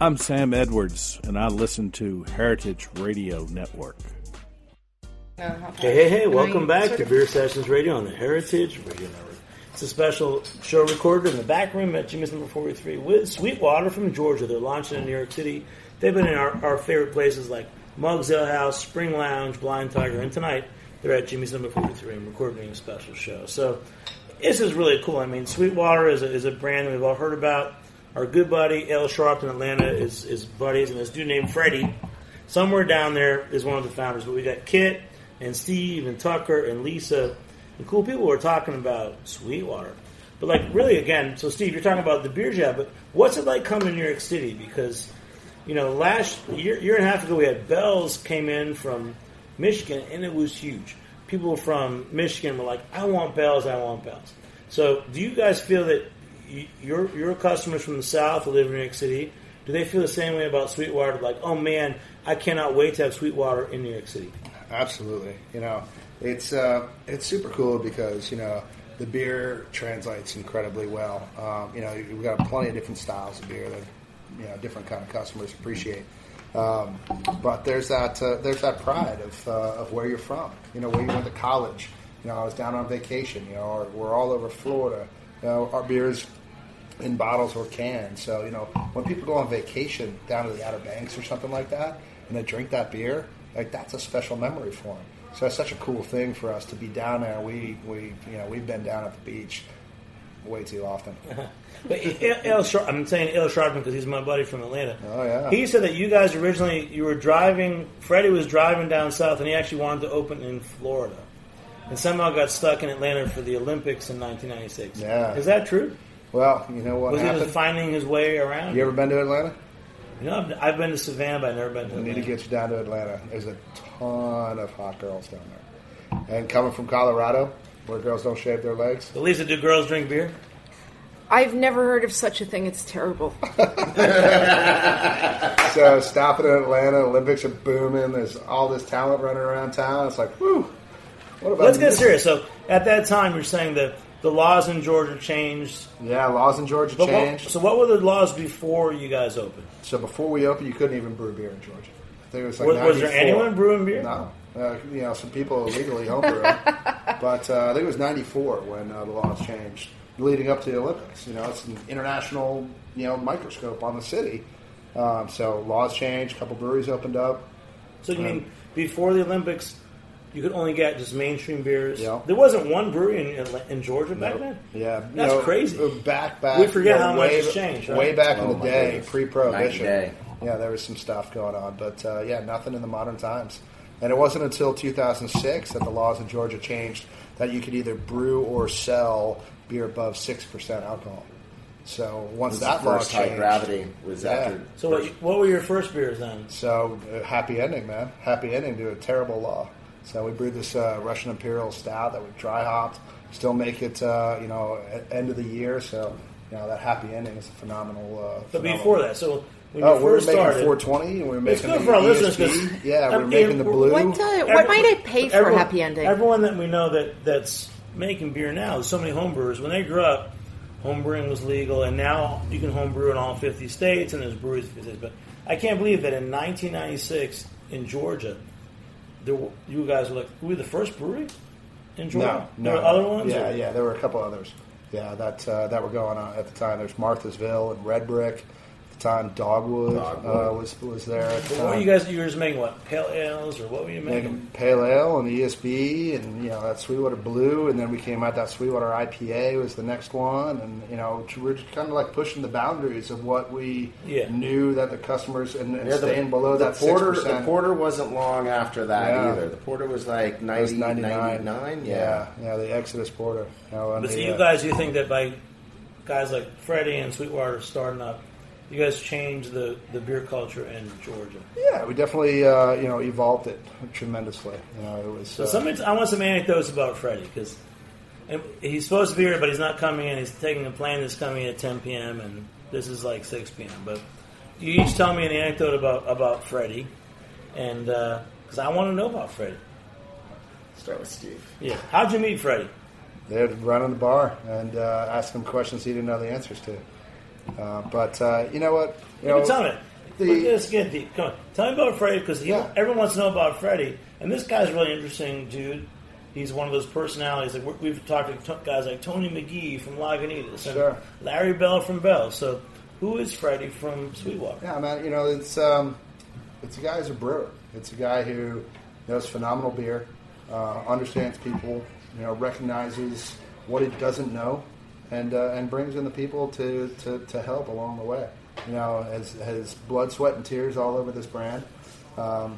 I'm Sam Edwards, and I listen to Heritage Radio Network. Hey, hey, hey, welcome back to Beer Sessions Radio on the Heritage Radio Network. It's a special show recorded in the back room at Jimmy's number 43 with Sweetwater from Georgia. They're launching in New York City. They've been in our, our favorite places like Mugs Ale House, Spring Lounge, Blind Tiger, and tonight they're at Jimmy's number 43 and recording a special show. So this is really cool. I mean, Sweetwater is a, is a brand we've all heard about. Our good buddy El Sharp in Atlanta is, is buddies, and this dude named Freddie, somewhere down there, is one of the founders. But we got Kit and Steve and Tucker and Lisa, and cool people who are talking about Sweetwater. But like, really, again, so Steve, you're talking about the beer jab, but what's it like coming to New York City? Because you know, last year, year and a half ago, we had Bell's came in from Michigan, and it was huge. People from Michigan were like, "I want Bell's, I want Bell's." So, do you guys feel that your your customers from the South who live in New York City do they feel the same way about Sweetwater? Like, oh man, I cannot wait to have Sweetwater in New York City. Absolutely. You know, it's uh, it's super cool because you know the beer translates incredibly well. Um, you know, we've got plenty of different styles of beer that you know different kind of customers appreciate. Um, but there's that uh, there's that pride of uh, of where you're from. You know, where you went to college. You know, I was down on vacation. You know, or we're all over Florida. You know, our beers in bottles or cans. So you know, when people go on vacation down to the Outer Banks or something like that, and they drink that beer, like that's a special memory for them. So it's such a cool thing for us to be down there. We we you know we've been down at the beach way too often. But El, I'm saying El Sharpman because he's my buddy from Atlanta. Oh yeah. He said that you guys originally you were driving. Freddie was driving down south, and he actually wanted to open in Florida, and somehow got stuck in Atlanta for the Olympics in 1996. Yeah. is that true? Well, you know what was he happened? just finding his way around? you ever been to Atlanta? You know, I've, I've been to Savannah, but I've never been to Atlanta. We need to get you down to Atlanta. There's a ton of hot girls down there. And coming from Colorado, where girls don't shave their legs, At least, do girls drink beer? I've never heard of such a thing. It's terrible. so stopping in Atlanta, Olympics are booming. There's all this talent running around town. It's like, whew. What about Let's get this? serious. So, at that time, you're saying that the laws in Georgia changed. Yeah, laws in Georgia But what- changed. so, what were the laws before you guys opened? So before we opened, you couldn't even brew beer in Georgia. I think it was like Was, was there anyone brewing beer? No. Uh, you know, some people illegally homebrew. but uh, I think it was 94 when uh, the laws changed, leading up to the Olympics. You know, it's an international, you know, microscope on the city. Um, so laws changed, a couple breweries opened up. So you Um, mean before the Olympics, you could only get just mainstream beers? Yeah. There wasn't one brewery in, in Georgia back Nope. then? Yeah, you That's know, crazy. uh, Back, back. We forget you know, how much has changed, right? Way back Oh, in the day, goodness. pre-prohibition. Day. Yeah, there was some stuff going on, but uh, yeah, nothing in the modern times. And it wasn't until 2006 that the laws in Georgia changed that you could either brew or sell beer above six percent alcohol. So once that the law first high changed, gravity was Yeah. after. So what, what were your first beers then? So uh, happy ending, man. Happy ending to a terrible law. So we brewed this uh, Russian Imperial Stout that we dry hopped. Still make it, uh, you know, at end of the year. So you know that happy ending is a phenomenal. Uh, But phenomenal- before that, so when oh, you we were first making started, 420, and we were making It's good the for our ESB. listeners 'cause- yeah, we I were making the blue. What, uh, what Every- might it pay for everyone- Happy Ending? Everyone that we know that that's making beer now, there's so many homebrewers. When they grew up, homebrewing was legal, and now you can homebrew in all 50 states, and there's breweries in 50 states. But I can't believe that in 1996 in Georgia, there you guys were like, were we the first brewery in Georgia? No, there were other ones. Yeah, or- yeah, there were a couple others. Yeah, that uh, that were going on at the time. There's Marthasville and Red Brick. At the time, Dogwood, Dogwood. Uh, was was there. At the But what were you guys? You were just making what pale ales, or what were you making? making pale ale and the ESB and you know that Sweetwater Blue and then we came out that Sweetwater IPA was the next one and you know we're just kind of like pushing the boundaries of what we Yeah. knew that the customers and, and Yeah, the- staying below the that porter. six The porter wasn't long after that Yeah. either. The porter was like It was 99. 99? Yeah. Yeah. yeah, the Exodus Porter. You know, and But so the, you uh, guys, you think that by guys like Freddie and Sweetwater starting up, you guys changed the, the beer culture in Georgia. yeah, we definitely uh, you know evolved it tremendously. You know, it was So uh, some, I want some anecdotes about Freddie because he's supposed to be here, but he's not coming in. He's taking a plane that's coming in at 10 p.m. and this is like 6 p.m. But you each tell me an anecdote about about Freddie, and because I want to know about Freddie. Start with Steve. Yeah, how'd you meet Freddie? They'd run in the bar and uh, ask him questions he didn't know the answers to. Uh, but uh, you know what? You know, tell me. the- Let's get deep. Come on. Tell me about Freddie because Yeah. everyone wants to know about Freddie. And this guy's really interesting, dude. He's one of those personalities. Like we've talked to t- guys like Tony Magee from Lagunitas and Sure. Larry Bell from Bell. So, who is Freddie from Sweetwater? Yeah, man. You know, it's um, it's a guy who's a brewer. It's a guy who knows phenomenal beer, uh, understands people, you know, recognizes what it doesn't know, and uh, and brings in the people to, to, to help along the way. You know, has has blood, sweat, and tears all over this brand. Um,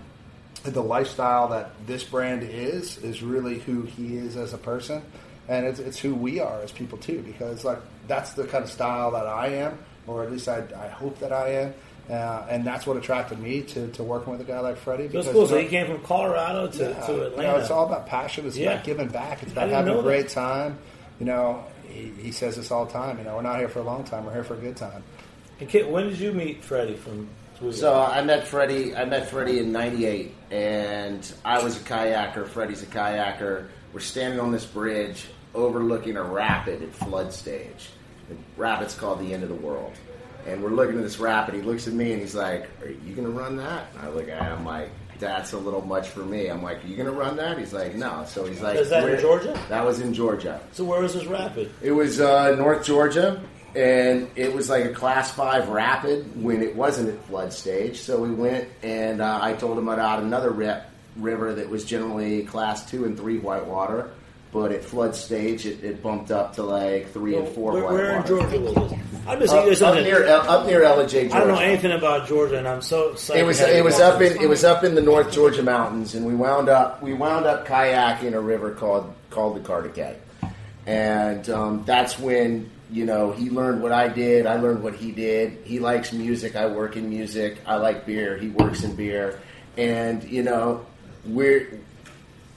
the lifestyle that this brand is is really who he is as a person, and it's, it's who we are as people too. Because like that's the kind of style that I am, or at least I, I hope that I am. Uh, and that's what attracted me to, to working with a guy like Freddie. Because, cool. you So know, he came from Colorado to, yeah, to you Atlanta. know, it's all about passion. It's Yeah. about giving back. It's about having a great that. time. You know, he, he says this all the time. You know, we're not here for a long time. We're here for a good time. And Kit, when did you meet Freddie from? Sweetwater? So I met Freddie. I met Freddie in '98, and I was a kayaker. Freddie's a kayaker. We're standing on this bridge overlooking a rapid at flood stage. The rapid's called the end of the world, and we're looking at this rapid. He looks at me and he's like, "Are you going to run that?" And I look at him like. That's a little much for me. I'm like, Are you gonna run that? He's like, No. So he's like, Is that in "Where-" Georgia? That was in Georgia. So where was this rapid? It was uh, North Georgia, and it was like a class five rapid when it wasn't at flood stage. So we went, and uh, I told him about another rep, river that was generally class two and three whitewater, but at flood stage it, it bumped up to like three and four Where, whitewater. where in Georgia was this? I'm just Up, you up something. near up near Ellijay, Georgia. I don't know anything about Georgia, and I'm so excited. It was it was up in it was up in the North Georgia mountains, and we wound up we wound up kayaking a river called called the Cartecay, and um, that's when you know he learned what I did. I learned what he did. He likes music. I work in music. I like beer. He works in beer, and you know we're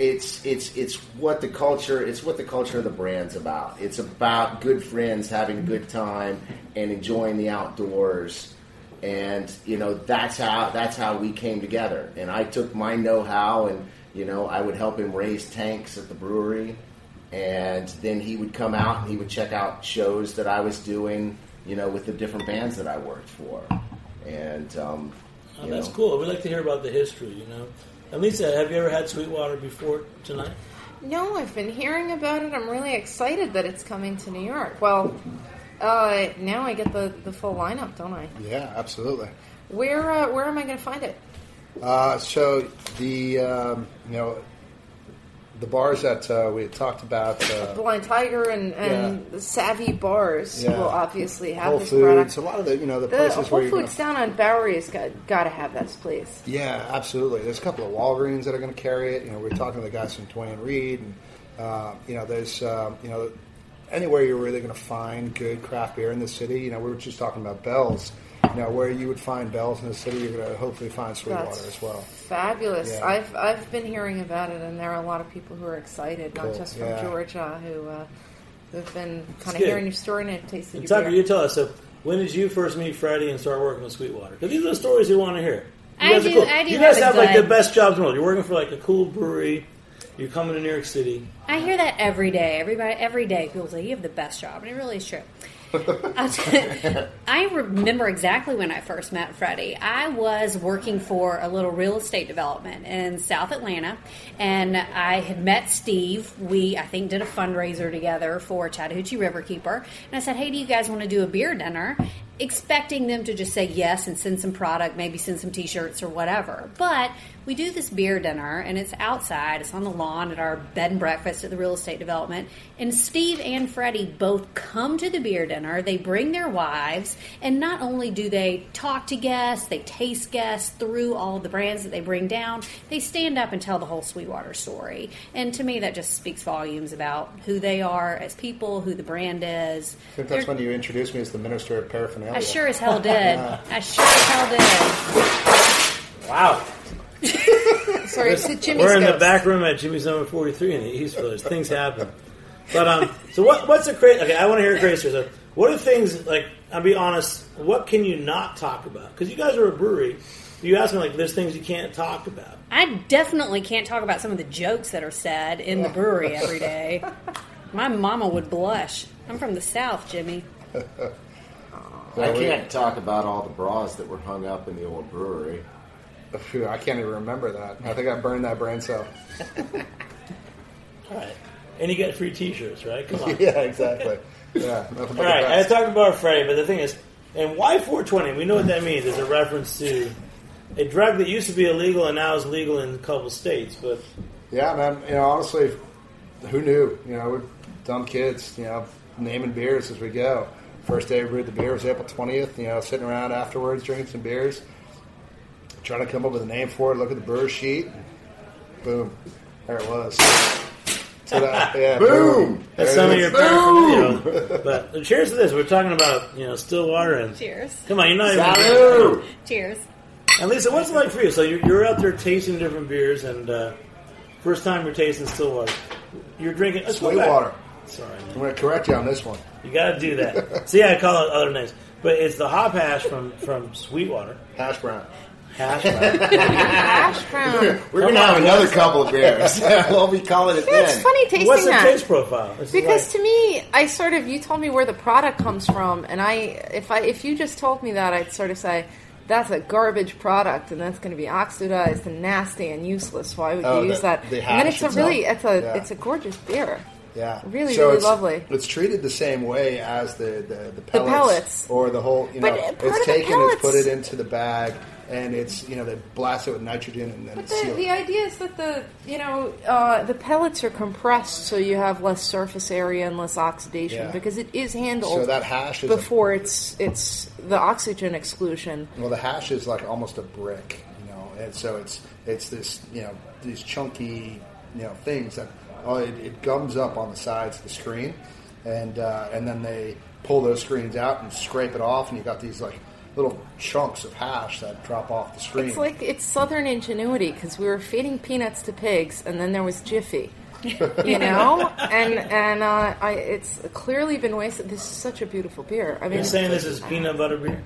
it's it's it's what the culture it's what the culture of the brand's about. It's about good friends having a good time and enjoying the outdoors. And you know that's how that's how we came together. And I took my know-how and you know I would help him raise tanks at the brewery, and then he would come out and he would check out shows that I was doing, you know, with the different bands that I worked for. And um, Oh, that's know, cool. We like to hear about the history. You know, and Lisa, have you ever had Sweetwater before tonight? No, I've been hearing about it. I'm really excited that it's coming to New York. Well, uh, now I get the, the full lineup, don't I? Yeah, absolutely. Where uh, where am I going to find it? Uh, so the um, you know the bars that uh, we had talked about. Uh, Blind Tiger and, and the Savvy Bars Yeah. will obviously have Whole this Foods, product. a lot of the you know the The places Whole where you're gonna Foods down on Bowery has got, got to have this place. Yeah, absolutely. There's a couple of Walgreens that are going to carry it. You know, we are talking to the guys from Duane Reade, and uh, you know, there's um, you know, anywhere you're really going to find good craft beer in the city. You know, we were just talking about Bell's. You know, where you would find Bell's in the city, you're going to hopefully find Sweetwater That's as well. Fabulous. Yeah. I've I've been hearing about it, and there are a lot of people who are excited, Cool. not just from Yeah. Georgia, who uh, who've been kind of hearing your story and have tasted And your Tucker, beer. you tell us. So, when did you first meet Freddie and start working with Sweetwater? Because these are the stories you want to hear. You I guys do- cool. I do You guys have have like the best jobs in the world. You're working for like a cool brewery. You're coming to New York City. I hear that every day. Everybody, every day, people say you have the best job, and it really is true. T- I remember exactly when I first met Freddie. I was working for a little real estate development in South Atlanta, and I had met Steve. We, I think, did a fundraiser together for Chattahoochee Riverkeeper, and I said, "Hey, do you guys want to do a beer dinner?" Expecting them to just say yes and send some product, maybe send some T-shirts or whatever. But we do this beer dinner, and it's outside. It's on the lawn at our bed and breakfast at the real estate development. And Steve and Freddie both come to the beer dinner. They bring their wives, and not only do they talk to guests, they taste guests through all the brands that they bring down. They stand up and tell the whole Sweetwater story. And to me, that just speaks volumes about who they are as people, who the brand is. I think that's They're- when you introduced me as the minister of paraphernalia. I sure as hell did. I sure as hell did. Wow. Sorry, it's the Jimmy's We're in the Ghost. back room at Jimmy's number 43 in the East Village. Things happen. But um, so what? What's the crazy? Okay, I want to hear crazy. So, what are things like? I'll be honest. What can you not talk about? Because you guys are a brewery. You ask me like, there's things you can't talk about. I definitely can't talk about some of the jokes that are said in the brewery every day. My mama would blush. I'm from the South, Jimmy. I can't talk about all the bras that were hung up in the old brewery. Phew, I can't even remember that. I think I burned that brain cell. All right, and you get free T-shirts, right? Come on. yeah, exactly. Yeah, All right, I talked about Freddie, but the thing is, and why 420? We know what that means. It's a reference to a drug that used to be illegal and now is legal in a couple states. But Yeah, man. You know, honestly, who knew? You know, we're dumb kids. You know, naming beers as we go. First day we brewed the beer was April 20th. You know, sitting around afterwards drinking some beers, trying to come up with a name for it. Look at the brewer sheet. Boom, there it was. So that, yeah, Boom! That's There some of your is. paraphernalia. but uh, cheers to this. We're talking about you know still water and Cheers. Come on, you're not even. Salud! Cheers. And Lisa, what's it like for you? So you're, you're out there tasting different beers, and uh, first time you're tasting still water. You're drinking let's go back. Sweetwater. Sorry, I'm going to correct you on this one. you got to do that. See, I call it other names, but it's the hop hash from from Sweetwater. Hash brown. Hash brown. Hash brown. We're going to have another couple of beers. we'll be calling it It's then. funny tasting What's the that. taste profile? It's Because like- to me, I sort of you told me where the product comes from, and I if I if you just told me that, I'd sort of say that's a garbage product, and that's going to be oxidized and nasty and useless. Why would Oh, you use the- that? the and then hash it's a really it's a Yeah. it's a gorgeous beer. Yeah, Really, So really it's, lovely. It's treated the same way as the the, the pellets, pellets. or the whole. You know, But, part it's of the taken, it's put pellets- it into the bag, and it's you know they blast it with nitrogen and then But it's the, the idea is that the you know uh, the pellets are compressed, so you have less surface area and less oxidation Yeah. because it is handled So that hash is a- before it's it's the oxygen exclusion. Well, the hash is like almost a brick, you know, and so it's it's this you know these chunky you know things that oh it, it gums up on the sides of the screen, and uh, and then they pull those screens out and scrape it off, and you got these like little chunks of hash that drop off the screen. It's like it's Southern ingenuity because we were feeding peanuts to pigs, and then there was Jiffy, you know, and and uh, I, it's clearly been wasted. This is such a beautiful beer. I mean, You're saying this is peanut butter beer?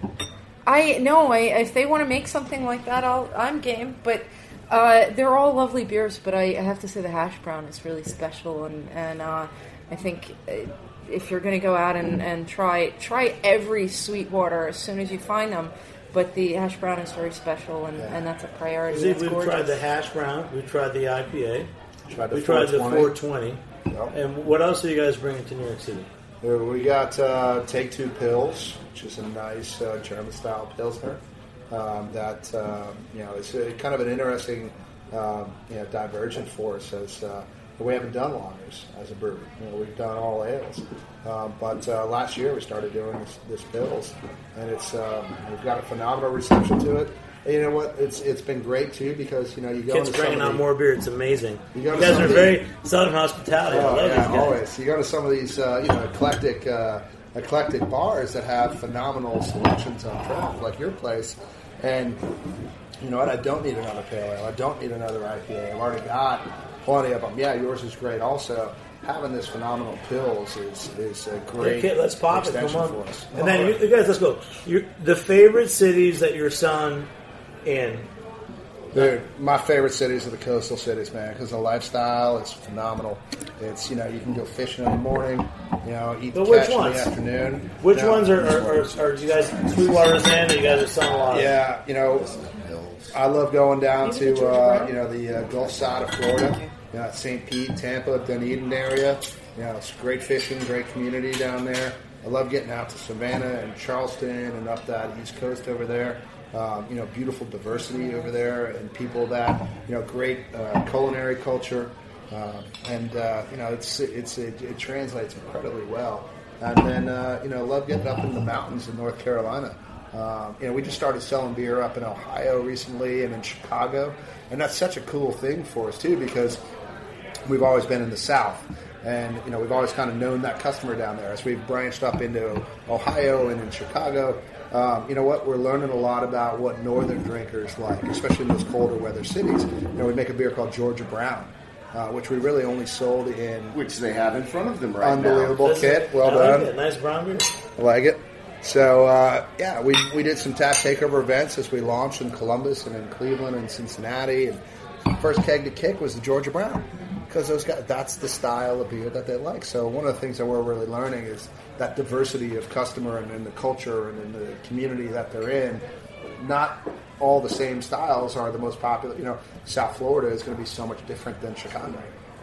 I no, I, if they want to make something like that, I'll, I'm game. But uh, they're all lovely beers. But I, I have to say the hash brown is really special, and and uh, I think uh, if you're going to go out and, and try try every sweet water as soon as you find them. But the hash brown is very special, and, and that's a priority. See, we've gorgeous. tried the hash brown. We've tried the IPA. Tried the we tried the 420. 420. Yep. And what else are you guys bringing to New York City? Uh, We got uh, Take Two Pils, which is a nice uh, German style pilsner. Um, that uh, you know, it's a, kind of an interesting um, you know divergent for us as uh, we haven't done lagers as a brewery. You know, we've done all ales, um, but uh, last year we started doing this, this pills, and it's um, we've got a phenomenal reception to it. And you know what? It's it's been great too because you know you go Kids bringing out more beer. It's amazing. You You, guys are very Southern hospitality. I Oh, love yeah, always. You go to some of these, uh, you know, eclectic, uh, eclectic bars that have phenomenal selections on draft, like your place, and you know what? I don't need another pale ale. I don't need another IPA. I've already got plenty of them. Yeah, yours is great. Also, having this phenomenal pills is is a great. Okay, let's pop it. Come on. for us. And then, you, you guys, let's go. Your, the favorite cities that your son in. Dude, my favorite cities are the coastal cities, man, because the lifestyle is phenomenal. It's you know you can go fishing in the morning, you know, eat But the which catch in ones? the afternoon. Which Now- ones are, are, are, are you guys Sweetwater's in? Or you guys are selling a lot? Yeah, you know, I love going down to uh, you know the uh, Gulf side of Florida, St. Pete, Tampa, Dunedin area. You know, it's great fishing, great community down there. I love getting out to Savannah and Charleston and up that East Coast over there. Um, you know, beautiful diversity over there and people that you know, great uh, culinary culture. Uh, and uh, you know, it's it's it, it translates incredibly well. And then uh, you know, love getting up in the mountains in North Carolina. Um, you know, we just started selling beer up in Ohio recently and in Chicago, and that's such a cool thing for us too because we've always been in the South, and you know we've always kind of known that customer down there. As we've branched up into Ohio and in Chicago, um, you know what? We're learning a lot about what northern drinkers like, especially in those colder weather cities. You know, we make a beer called Georgia Brown, uh, which we really only sold in Which they have in front of them right now. unbelievable This kit. Well I done. It. Nice brown beer. I like it. So uh, yeah, we we did some tap takeover events as we launched in Columbus and in Cleveland and Cincinnati. And first keg to kick was the Georgia Brown because those guys that's the style of beer that they like. So one of the things that we're really learning is that diversity of customer and in the culture and in the community that they're in. Not all the same styles are the most popular. You know, South Florida is going to be so much different than Chicago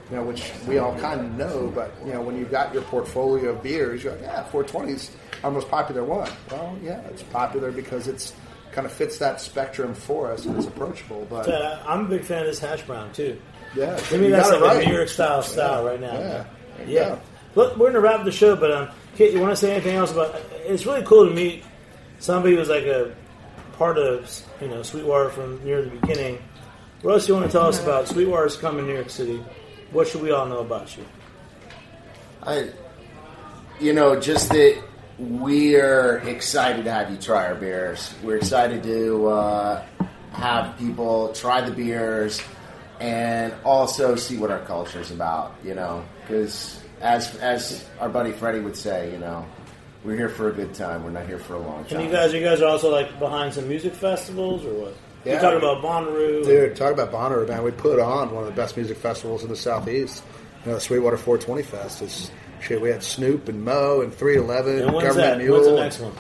you know, which we all kind of know, but you know, when you've got your portfolio of beers, you're like, yeah, 420's our most popular one. Well, yeah, it's popular because it's kind of fits that spectrum for us and it's approachable. But Uh, I'm a big fan of this hash brown too. Yeah, To me, that's that's like it a. New York style style right now. Yeah. There you yeah. Look, we're going to wrap the show, but um, Kit, you want to say anything else about? It's really cool to meet somebody who's like a part of you know Sweetwater from near the beginning. What else do you want to tell us about Sweetwater's coming to New York City? What should we all know about you? I, you know, just that we are excited to have you try our beers. We're excited to uh, have people try the beers and also see what our culture is about. You know, because as as our buddy Freddie would say, you know, we're here for a good time. We're not here for a long time. And you guys, you guys are also like behind some music festivals or what? Yeah. you talking about Bonnaroo. Dude, talk about Bonnaroo, man. We put on one of the best music festivals in the southeast. You know, the Sweetwater 420 Fest. It's shit. We had Snoop and Mo and 311, And when's Government that? Mule. When's the next one?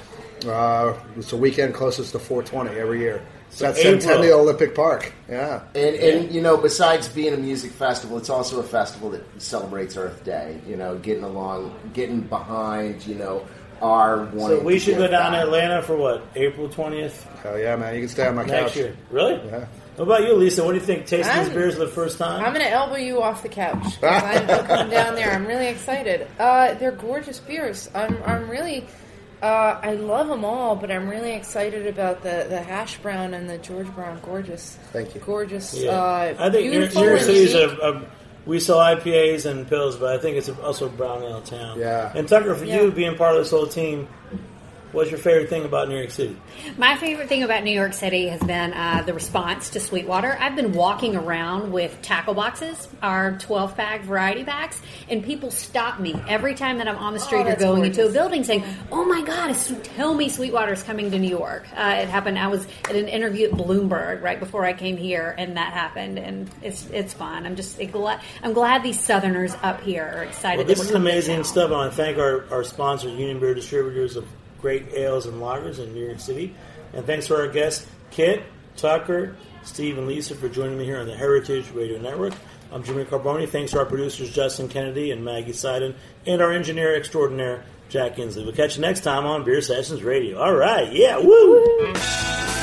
Uh, it's the weekend closest to 420 every year. So That's April. Centennial Olympic Park. Yeah. And, and you know, besides being a music festival, it's also a festival that celebrates Earth Day. You know, getting along, getting behind. You know, our one. So we to should go give down to. Atlanta for what? April twentieth Hell yeah, man. You can stay on my couch next couch. year. Really? Yeah. What about you, Lisa? What do you think? Tasting these I'm- beers for the first time? I'm going to elbow you off the couch. I'm I'm coming down there. I'm really excited. Uh, they're gorgeous beers. I'm, I'm really, uh, I love them all, but I'm really excited about the, the hash brown and the George Brown. Gorgeous. Thank you. Gorgeous. Yeah. Uh, I think New New beautiful York and City is a, a. We sell IPAs and pills, but I think it's also a brown ale town. Yeah. And Tucker, for Yeah. you being part of this whole team, what's your favorite thing about New York City? My favorite thing about New York City has been uh, the response to Sweetwater. I've been walking around with tackle boxes, our 12 pack variety packs, and people stop me every time that I'm on the street or that's going into a building saying, Oh my God, tell me Sweetwater's coming to New York. Uh, it happened, I was at an interview at Bloomberg right before I came here, and that happened, and it's it's fun. I'm just glad, I'm glad these Southerners up here are excited Well, this is amazing town. stuff. I want to thank our, our sponsor, Union Beer Distributors of great ales and lagers in New York City. And thanks to our guests, Kit, Tucker, Steve, and Lisa for joining me here on the Heritage Radio Network. I'm Jimmy Carbone. Thanks to our producers, Justin Kennedy and Maggie Seiden, and our engineer extraordinaire, Jack Inslee. We'll catch you next time on Beer Sessions Radio. All right. Yeah. Woo!